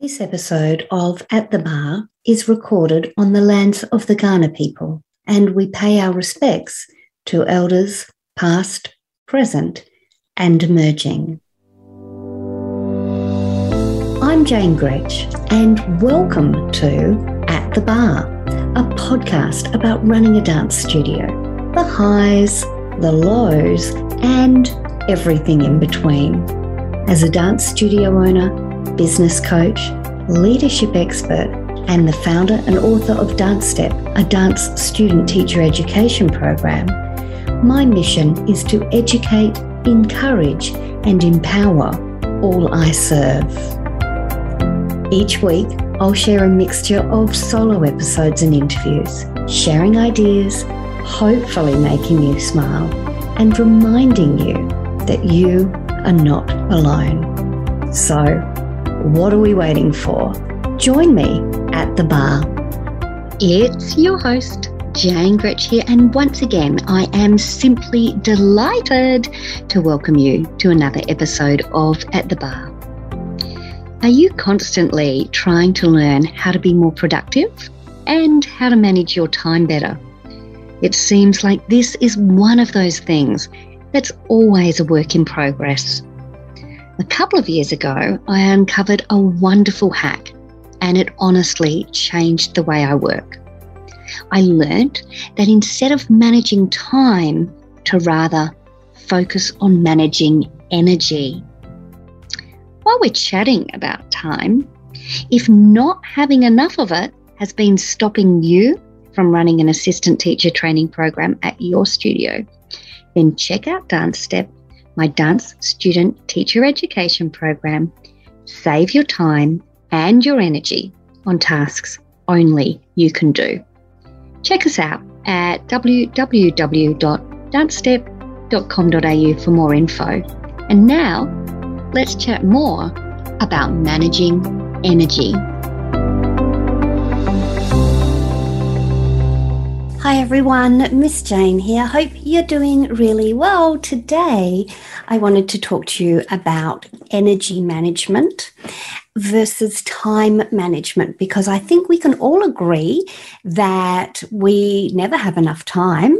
This episode of At the Barre is recorded on the lands of the Kaurna people, and we pay our respects to elders past, present, and emerging. I'm Jane Gretsch, and welcome to At the Barre, a podcast about running a dance studio the highs, the lows, and everything in between. As a dance studio owner, business coach, leadership expert, and the founder and author of Dance Step, a dance student teacher education program, my mission is to educate, encourage, and empower all I serve. Each week, I'll share a mixture of solo episodes and interviews, sharing ideas, hopefully making you smile, and reminding you that you are not alone. So, what are we waiting for? Join me at the bar. It's your host, Jane Gretsch here, and once again, I am simply delighted to welcome you to another episode of At the Barre. Are you constantly trying to learn how to be more productive and how to manage your time better? It seems like this is one of those things that's always a work in progress. A couple of years ago, I uncovered a wonderful hack, and it honestly changed the way I work. I learned that instead of managing time, to rather focus on managing energy. While we're chatting about time, if not having enough of it has been stopping you from running an assistant teacher training program at your studio, then check out Dance Step, my dance student teacher education program. Save your time and your energy on tasks only you can do. Check us out at www.dancestep.com.au for more info. And now, let's chat more about managing energy. Hi everyone, Miss Jane here. Hope you're doing really well. Today, I wanted to talk to you about energy management versus time management because I think we can all agree that we never have enough time.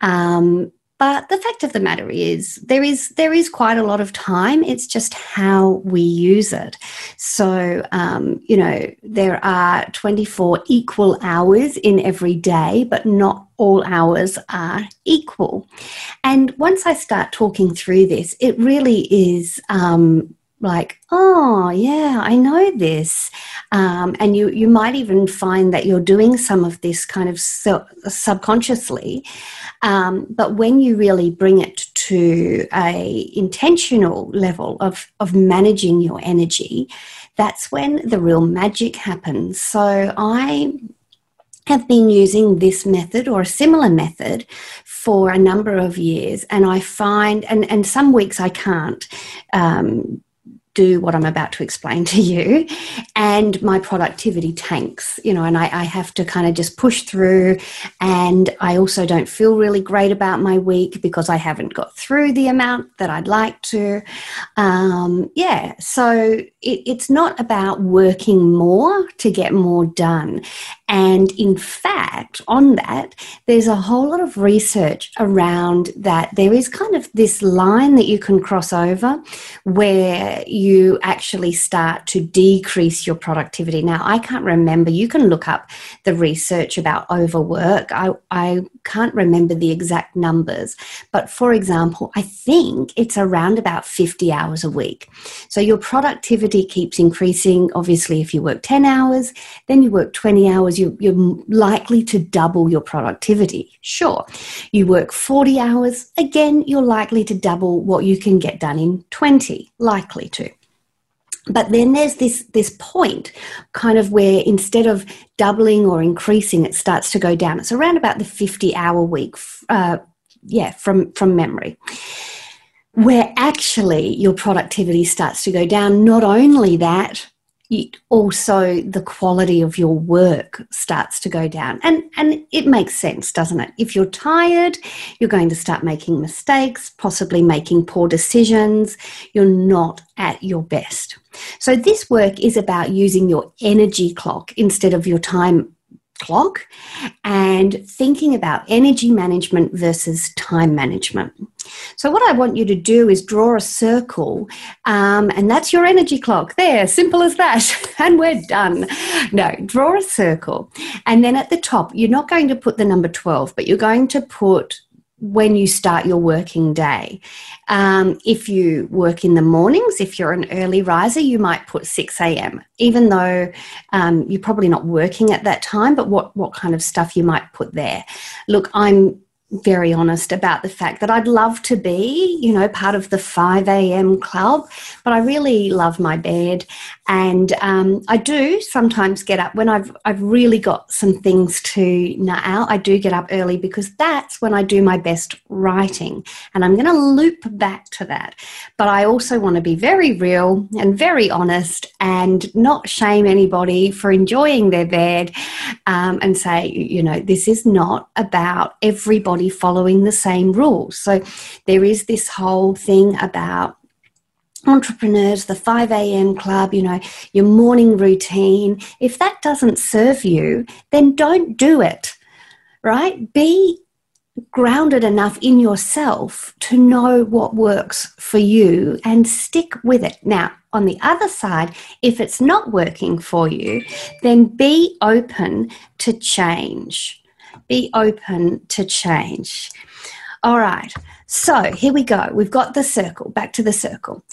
Um, but the fact of the matter is, there is there is quite a lot of time. It's just how we use it. So, um, you know, there are 24 equal hours in every day, but not all hours are equal. And once I start talking through this, it really is um, like, oh yeah, I know this, um, and you you might even find that you're doing some of this kind of so, subconsciously, um, but when you really bring it to a intentional level of of managing your energy, that's when the real magic happens. So I have been using this method or a similar method for a number of years and i find and and some weeks i can't um, do what I'm about to explain to you, and my productivity tanks, you know, and I, I, have to kind of just push through. And I also don't feel really great about my week because I haven't got through the amount that I'd like to. Um, yeah, so it, it's not about working more to get more done. And in fact, on that, there's a whole lot of research around that. There is kind of this line that you can cross over where you actually start to decrease your productivity. Now, I can't remember, you can look up the research about overwork. I, I can't remember the exact numbers, but for example, I think it's around about 50 hours a week. So your productivity keeps increasing. Obviously, if you work 10 hours, then you work 20 hours you, you're likely to double your productivity. Sure. You work 40 hours, again, you're likely to double what you can get done in 20, likely to. But then there's this, this point kind of where instead of doubling or increasing, it starts to go down. It's around about the 50 hour week, uh, yeah, from, from memory where actually your productivity starts to go down. Not only that, also the quality of your work starts to go down. And and it makes sense doesn't it? If you're tired you're going to start making mistakes possibly making poor decisions. You're not at your best. So this work is about using your energy clock instead of your time clock and thinking about energy management versus time management. So, what I want you to do is draw a circle, um, and that's your energy clock there, simple as that, and we're done. No, draw a circle, and then at the top, you're not going to put the number 12, but you're going to put when you start your working day. Um, if you work in the mornings, if you're an early riser, you might put 6 a.m., even though um, you're probably not working at that time, but what, what kind of stuff you might put there. Look, I'm very honest about the fact that I'd love to be, you know, part of the 5 a.m. club, but I really love my bed. And um, I do sometimes get up when I've, I've really got some things to nut out. I do get up early because that's when I do my best writing. And I'm going to loop back to that. But I also want to be very real and very honest and not shame anybody for enjoying their bed um, and say, you know, this is not about everybody everybody following the same rules. So there is this whole thing about entrepreneurs, the 5 a.m. club, you know, your morning routine. If that doesn't serve you, then don't do it, right? Be grounded enough in yourself to know what works for you and stick with it. Now, on the other side, if it's not working for you, then be open to change be open to change. All right, so here we go. We've got the circle, back to the circle.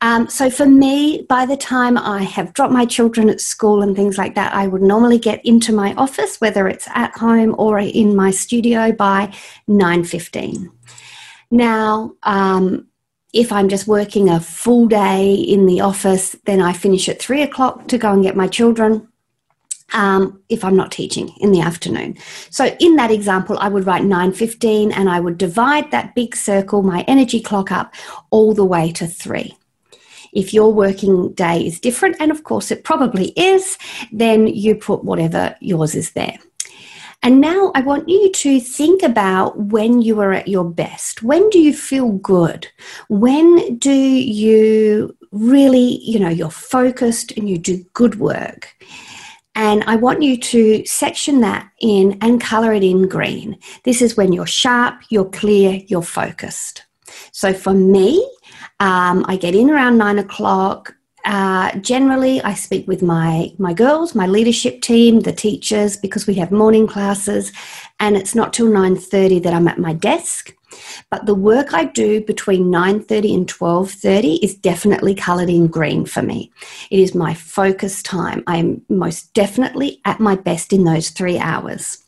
Um, so for me, by the time I have dropped my children at school and things like that, I would normally get into my office, whether it's at home or in my studio, by 9.15. Now, um, if I'm just working a full day in the office, then I finish at three o'clock to go and get my children um, if I'm not teaching in the afternoon. So in that example, I would write 9.15 and I would divide that big circle, my energy clock up all the way to three. If your working day is different, and of course it probably is, then you put whatever yours is there. And now I want you to think about when you are at your best. When do you feel good? When do you really, you know, you're focused and you do good work? And I want you to section that in and color it in green. This is when you're sharp, you're clear, you're focused. So for me, um, I get in around nine o'clock. Uh, generally, I speak with my my girls, my leadership team, the teachers, because we have morning classes, and it's not till nine thirty that I'm at my desk. But the work I do between 9:30 and 12:30 is definitely colored in green for me. It is my focus time. I'm most definitely at my best in those 3 hours.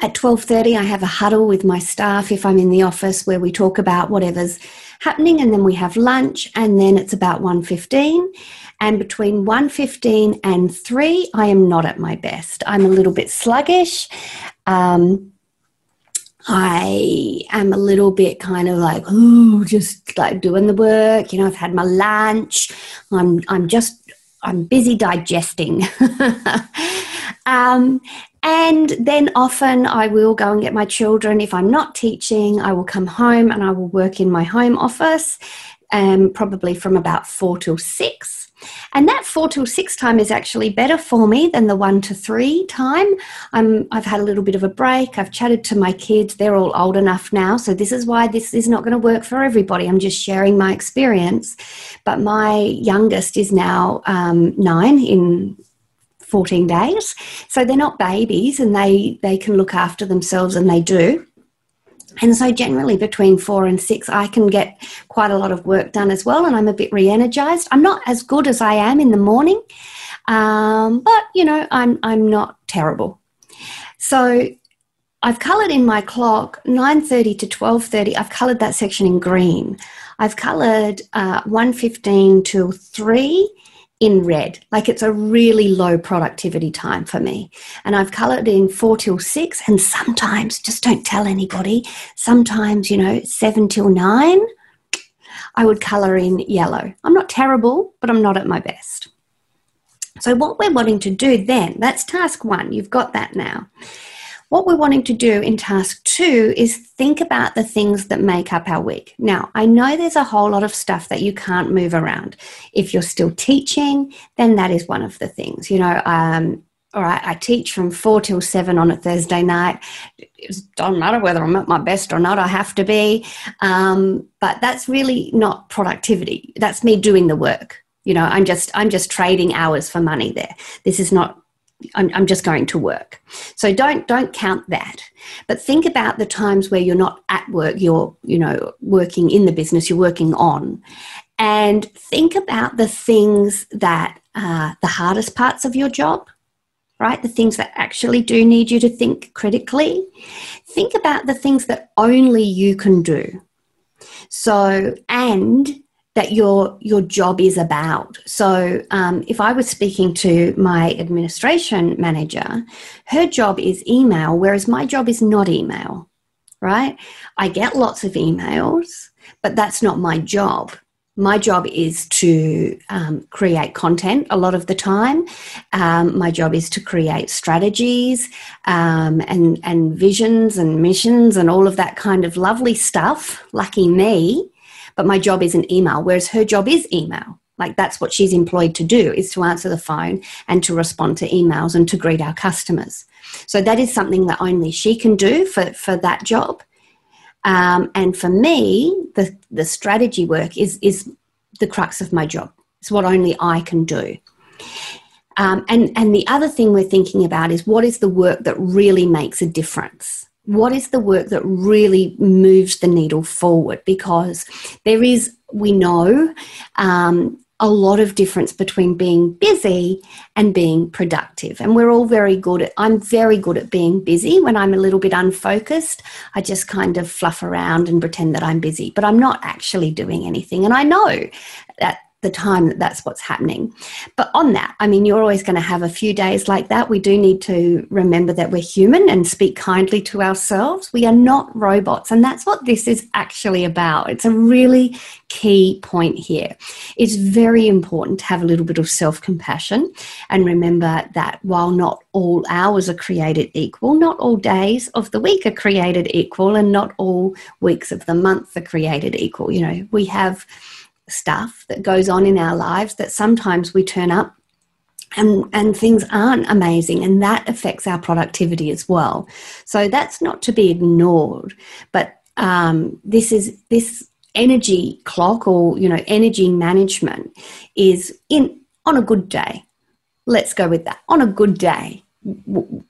At 12:30 I have a huddle with my staff if I'm in the office where we talk about whatever's happening and then we have lunch and then it's about 1:15 and between 1:15 and 3 I am not at my best. I'm a little bit sluggish. Um, I am a little bit kind of like, oh, just like doing the work. You know, I've had my lunch. I'm, I'm just, I'm busy digesting. um, and then often I will go and get my children. If I'm not teaching, I will come home and I will work in my home office, um, probably from about four till six. And that four till six time is actually better for me than the one to three time. I'm, I've had a little bit of a break. I've chatted to my kids. They're all old enough now. So this is why this is not going to work for everybody. I'm just sharing my experience. But my youngest is now um, nine in 14 days. So they're not babies and they, they can look after themselves and they do. And so, generally, between four and six, I can get quite a lot of work done as well, and I'm a bit re energized. I'm not as good as I am in the morning, um, but you know, I'm, I'm not terrible. So, I've coloured in my clock 9.30 to 12.30 i've coloured that section in green i've coloured uh, 1.15 till 3 in red. Like it's a really low productivity time for me. And I've colored in four till six, and sometimes, just don't tell anybody, sometimes, you know, seven till nine, I would color in yellow. I'm not terrible, but I'm not at my best. So, what we're wanting to do then, that's task one, you've got that now. What we're wanting to do in task two is think about the things that make up our week. Now, I know there's a whole lot of stuff that you can't move around. If you're still teaching, then that is one of the things. You know, um, all right, I teach from four till seven on a Thursday night. It doesn't matter whether I'm at my best or not, I have to be. Um, but that's really not productivity. That's me doing the work. You know, I'm just I'm just trading hours for money there. This is not I'm, I'm, just going to work. So don't don't count that. But think about the times where you're not at work, you're, you know, working in the business, you're working on. And think about the things that are the hardest parts of your job, right? The things that actually do need you to think critically. Think about the things that only you can do. So, and that your your job is about. So, um, if I was speaking to my administration manager, her job is email, whereas my job is not email. Right? I get lots of emails, but that's not my job. My job is to um, create content a lot of the time. Um, my job is to create strategies um, and and visions and missions and all of that kind of lovely stuff. Lucky me but my job isn't email, whereas her job is email. Like that's what she's employed to do is to answer the phone and to respond to emails and to greet our customers. So that is something that only she can do for, for that job. Um, and for me, the, the strategy work is, is the crux of my job. It's what only I can do. Um, and, and the other thing we're thinking about is what is the work that really makes a difference? What is the work that really moves the needle forward? Because there is, we know, um, a lot of difference between being busy and being productive. And we're all very good at, I'm very good at being busy. When I'm a little bit unfocused, I just kind of fluff around and pretend that I'm busy, but I'm not actually doing anything. And I know that the time that that's what's happening. But on that, I mean, you're always going to have a few days like that. We do need to remember that we're human and speak kindly to ourselves. We are not robots. And that's what this is actually about. It's a really key point here. It's very important to have a little bit of self compassion and remember that while not all hours are created equal, not all days of the week are created equal, and not all weeks of the month are created equal. You know, we have stuff that goes on in our lives that sometimes we turn up and and things aren't amazing and that affects our productivity as well. So that's not to be ignored but um, this is this energy clock or you know energy management is in on a good day. Let's go with that. On a good day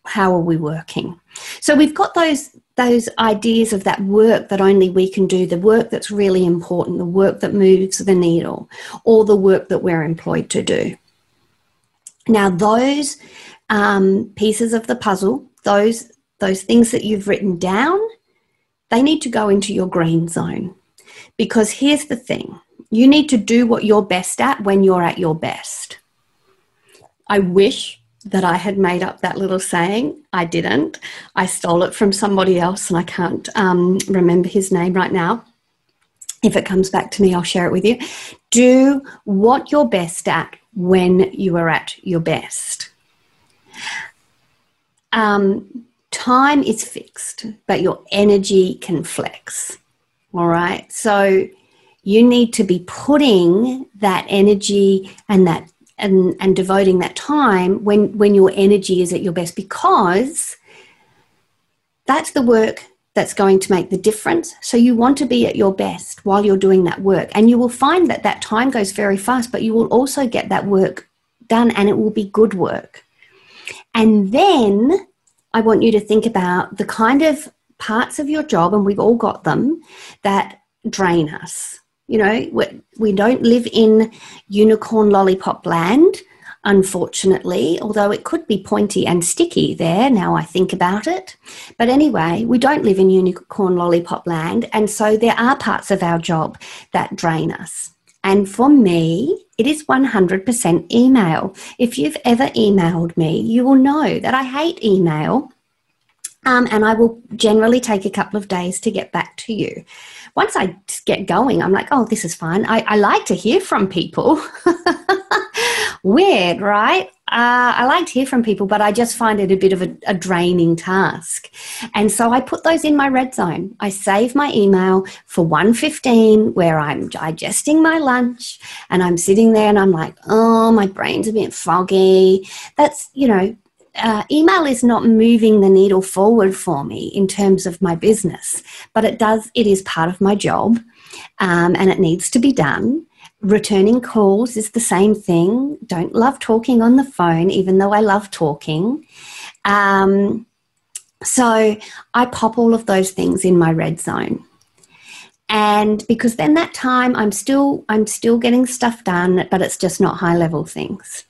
how are we working so we've got those those ideas of that work that only we can do, the work that's really important, the work that moves the needle, or the work that we're employed to do. Now, those um, pieces of the puzzle, those those things that you've written down, they need to go into your green zone. Because here's the thing you need to do what you're best at when you're at your best. I wish that I had made up that little saying. I didn't. I stole it from somebody else, and I can't um, remember his name right now. If it comes back to me, I'll share it with you. Do what you're best at when you are at your best. Um, time is fixed, but your energy can flex. All right. So you need to be putting that energy and that and, and devoting that time when, when your energy is at your best because that's the work that's going to make the difference. So you want to be at your best while you're doing that work. And you will find that that time goes very fast, but you will also get that work done and it will be good work. And then I want you to think about the kind of parts of your job, and we've all got them, that drain us. You know, we don't live in unicorn lollipop land, unfortunately, although it could be pointy and sticky there now I think about it. But anyway, we don't live in unicorn lollipop land, and so there are parts of our job that drain us. And for me, it is 100% email. If you've ever emailed me, you will know that I hate email. Um, and I will generally take a couple of days to get back to you once I get going, I'm like, oh, this is fun. I, I like to hear from people. Weird, right? uh, I like to hear from people, but I just find it a bit of a, a, draining task. And so I put those in my red zone. I save my email for 1.15 where I'm digesting my lunch and I'm sitting there and I'm like, oh, my brain's a bit foggy. That's, you know, uh, email is not moving the needle forward for me in terms of my business, but it does, it is part of my job um, and it needs to be done. Returning calls is the same thing. Don't love talking on the phone, even though I love talking. Um, so I pop all of those things in my red zone. And because then that time I'm still I'm still getting stuff done, but it's just not high level things.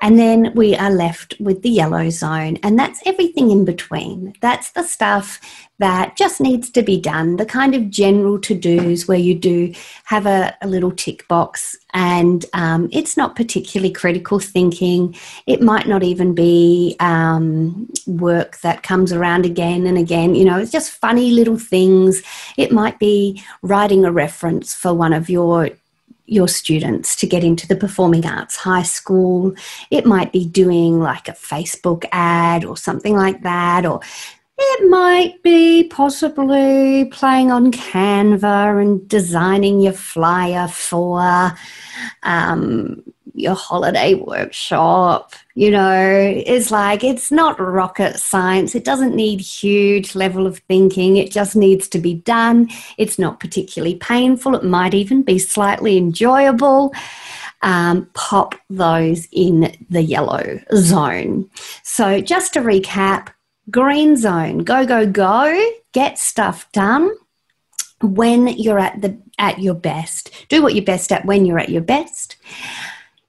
And then we are left with the yellow zone, and that's everything in between. That's the stuff that just needs to be done, the kind of general to dos where you do have a, a little tick box and um, it's not particularly critical thinking. It might not even be um, work that comes around again and again. You know, it's just funny little things. It might be writing a reference for one of your your students to get into the performing arts high school. It might be doing like a Facebook ad or something like that, or it might be possibly playing on Canva and designing your flyer for um, your holiday workshop. You know, it's like it's not rocket science. It doesn't need huge level of thinking. It just needs to be done. It's not particularly painful. It might even be slightly enjoyable. Um, pop those in the yellow zone. So, just to recap, green zone, go, go, go, get stuff done when you're at the at your best. Do what you're best at when you're at your best.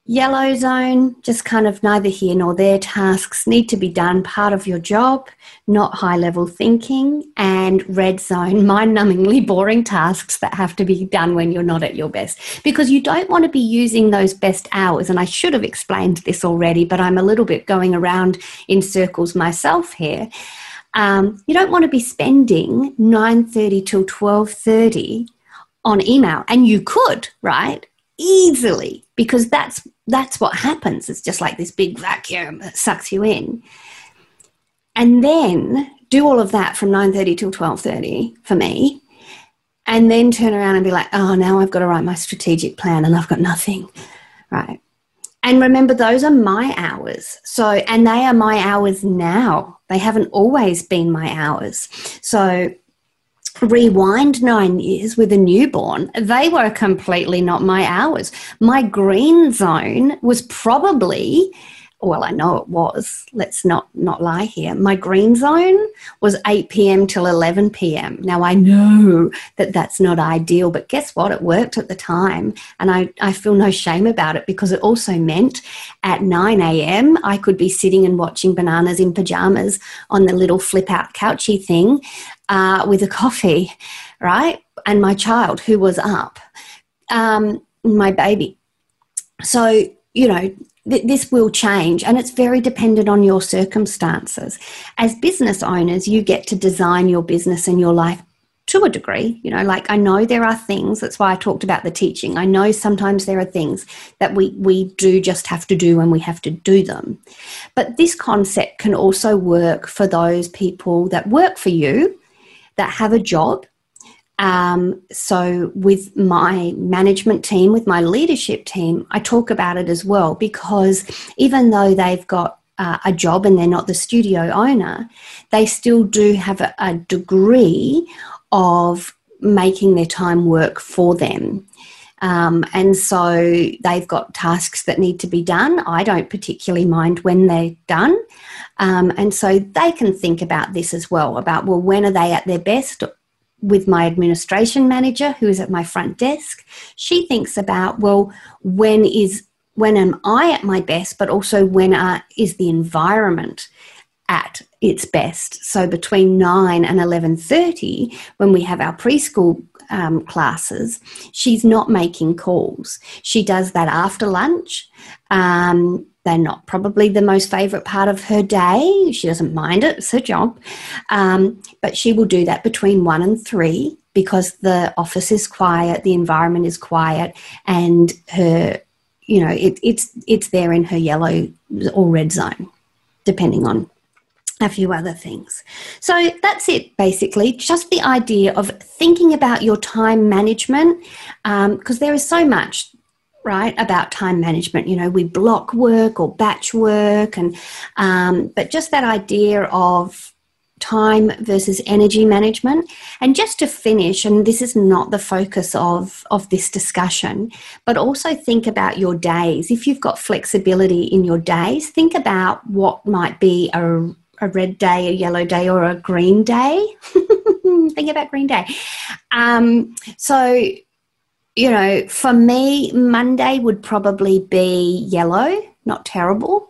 Yellow zone, just kind of neither here nor there. Tasks need to be done, part of your job, not high level thinking. And red zone, mind numbingly boring tasks that have to be done when you're not at your best. Because you don't want to be using those best hours. And I should have explained this already, but I'm a little bit going around in circles myself here. Um, you don't want to be spending 9.30 till 12.30 on email. And you could, right? Easily, because that's that's what happens. It's just like this big vacuum that sucks you in. And then do all of that from 9.30 till 12.30 for me and then turn around and be like, oh, now I've got to write my strategic plan and I've got nothing, right? And remember, those are my hours. So, and they are my hours now. They haven't always been my hours. So, rewind nine years with a newborn, they were completely not my hours. My green zone was probably well i know it was let's not not lie here. My green zone was 8 p.m till 11 p.m now i know that that's not ideal but guess what? It worked at the time and i, I feel no shame about it because it also meant at 9 a.m i could be sitting and watching bananas in pajamas on the little flip out couchy thing uh, with a coffee, right? And my child who was up, um, my baby. So, you know, th- this will change and it's very dependent on your circumstances. As business owners, you get to design your business and your life to a degree you know like i know there are things that's why i talked about the teaching i know sometimes there are things that we we do just have to do and we have to do them but this concept can also work for those people that work for you that have a job. Um, so, with my management team, with my leadership team, I talk about it as well because even though they've got uh, a job and they're not the studio owner, they still do have a, a degree of making their time work for them. Um, and so they've got tasks that need to be done. I don't particularly mind when they're done. Um, and so they can think about this as well about, well, when are they at their best? With my administration manager, who is at my front desk, she thinks about, well, when is when am I at my best, but also when are, is the environment at its best. So between nine and eleven thirty, when we have our preschool um, classes, she's not making calls. She does that after lunch. Um, they're not probably the most favourite part of her day. She doesn't mind it, it's her job. Um, but she will do that between one and three because the office is quiet, the environment is quiet, and her you know, it, it's it's there in her yellow or red zone, depending on a few other things. So that's it, basically. Just the idea of thinking about your time management, because um, there is so much right about time management. You know we block work or batch work and um, but just that idea of time versus energy management. And just to finish and this is not the focus of of this discussion but also think about your days. If you've got flexibility in your days think about what might be a, a red day a yellow day or a green day. Think about green day. Um, so you know for me monday would probably be yellow not terrible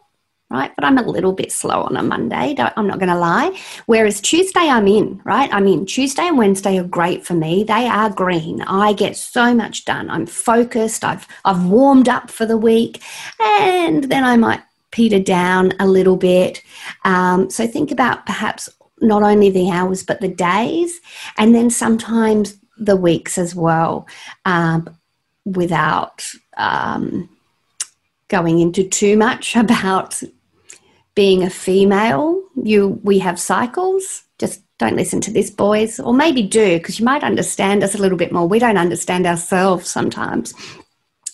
right? But I'm a little bit slow on a Monday, I'm not going to lie. Whereas Tuesday, I'm in, right? I'm in. Tuesday and Wednesday are great for me. They are green. I get so much done. I'm focused. I've, I've warmed up for the week. And then I might peter down a little bit. Um, so think about perhaps not only the hours, but the days. And then sometimes the weeks as well um, without. Um, going into too much about being a female, you we have cycles. Just don't listen to this, boys, or maybe do because you might understand us a little bit more. We don't understand ourselves sometimes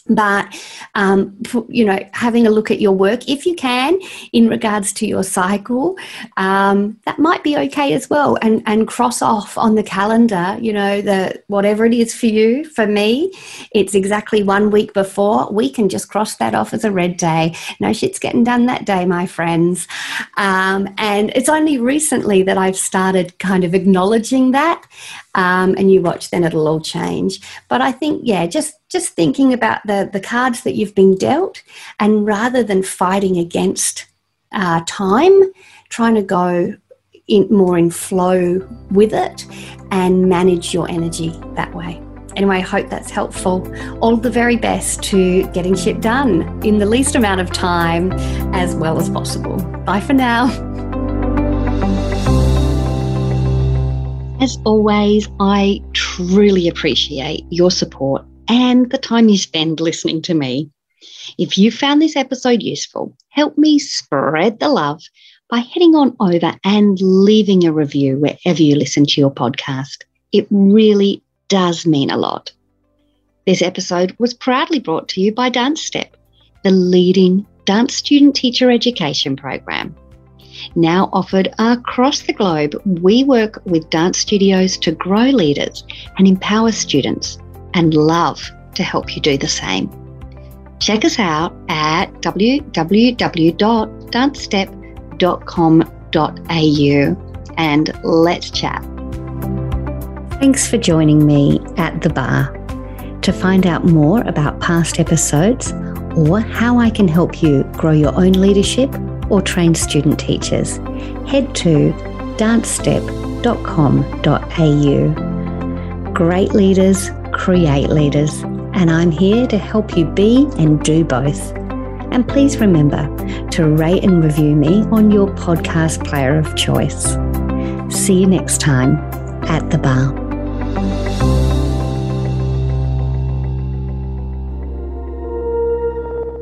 but um, you know having a look at your work if you can in regards to your cycle um, that might be okay as well. And and cross off on the calendar you know the whatever it is for you for me it's exactly one week before we can just cross that off as a red day. No shit's getting done that day my friends. Um, and it's only recently that i've started kind of acknowledging that um, and you watch, then it'll all change. But I think, yeah, just just thinking about the the cards that you've been dealt, and rather than fighting against uh, time, trying to go in more in flow with it and manage your energy that way. Anyway, I hope that's helpful. All the very best to getting shit done in the least amount of time as well as possible. Bye for now. As always, I truly appreciate your support and the time you spend listening to me. If you found this episode useful, help me spread the love by heading on over and leaving a review wherever you listen to your podcast. It really does mean a lot. This episode was proudly brought to you by Dance Step, the leading dance student teacher education program now offered across the globe, we work with dance studios to grow leaders and empower students and love to help you do the same. Check us out at www.dancestep.com.au and let's chat. Thanks for joining me at the bar. To find out more about past episodes or how I can help you grow your own leadership or train student teachers, head to dancestep.com.au. Great leaders create leaders, and I'm here to help you be and do both. And please remember to rate and review me on your podcast player of choice. See you next time at the bar.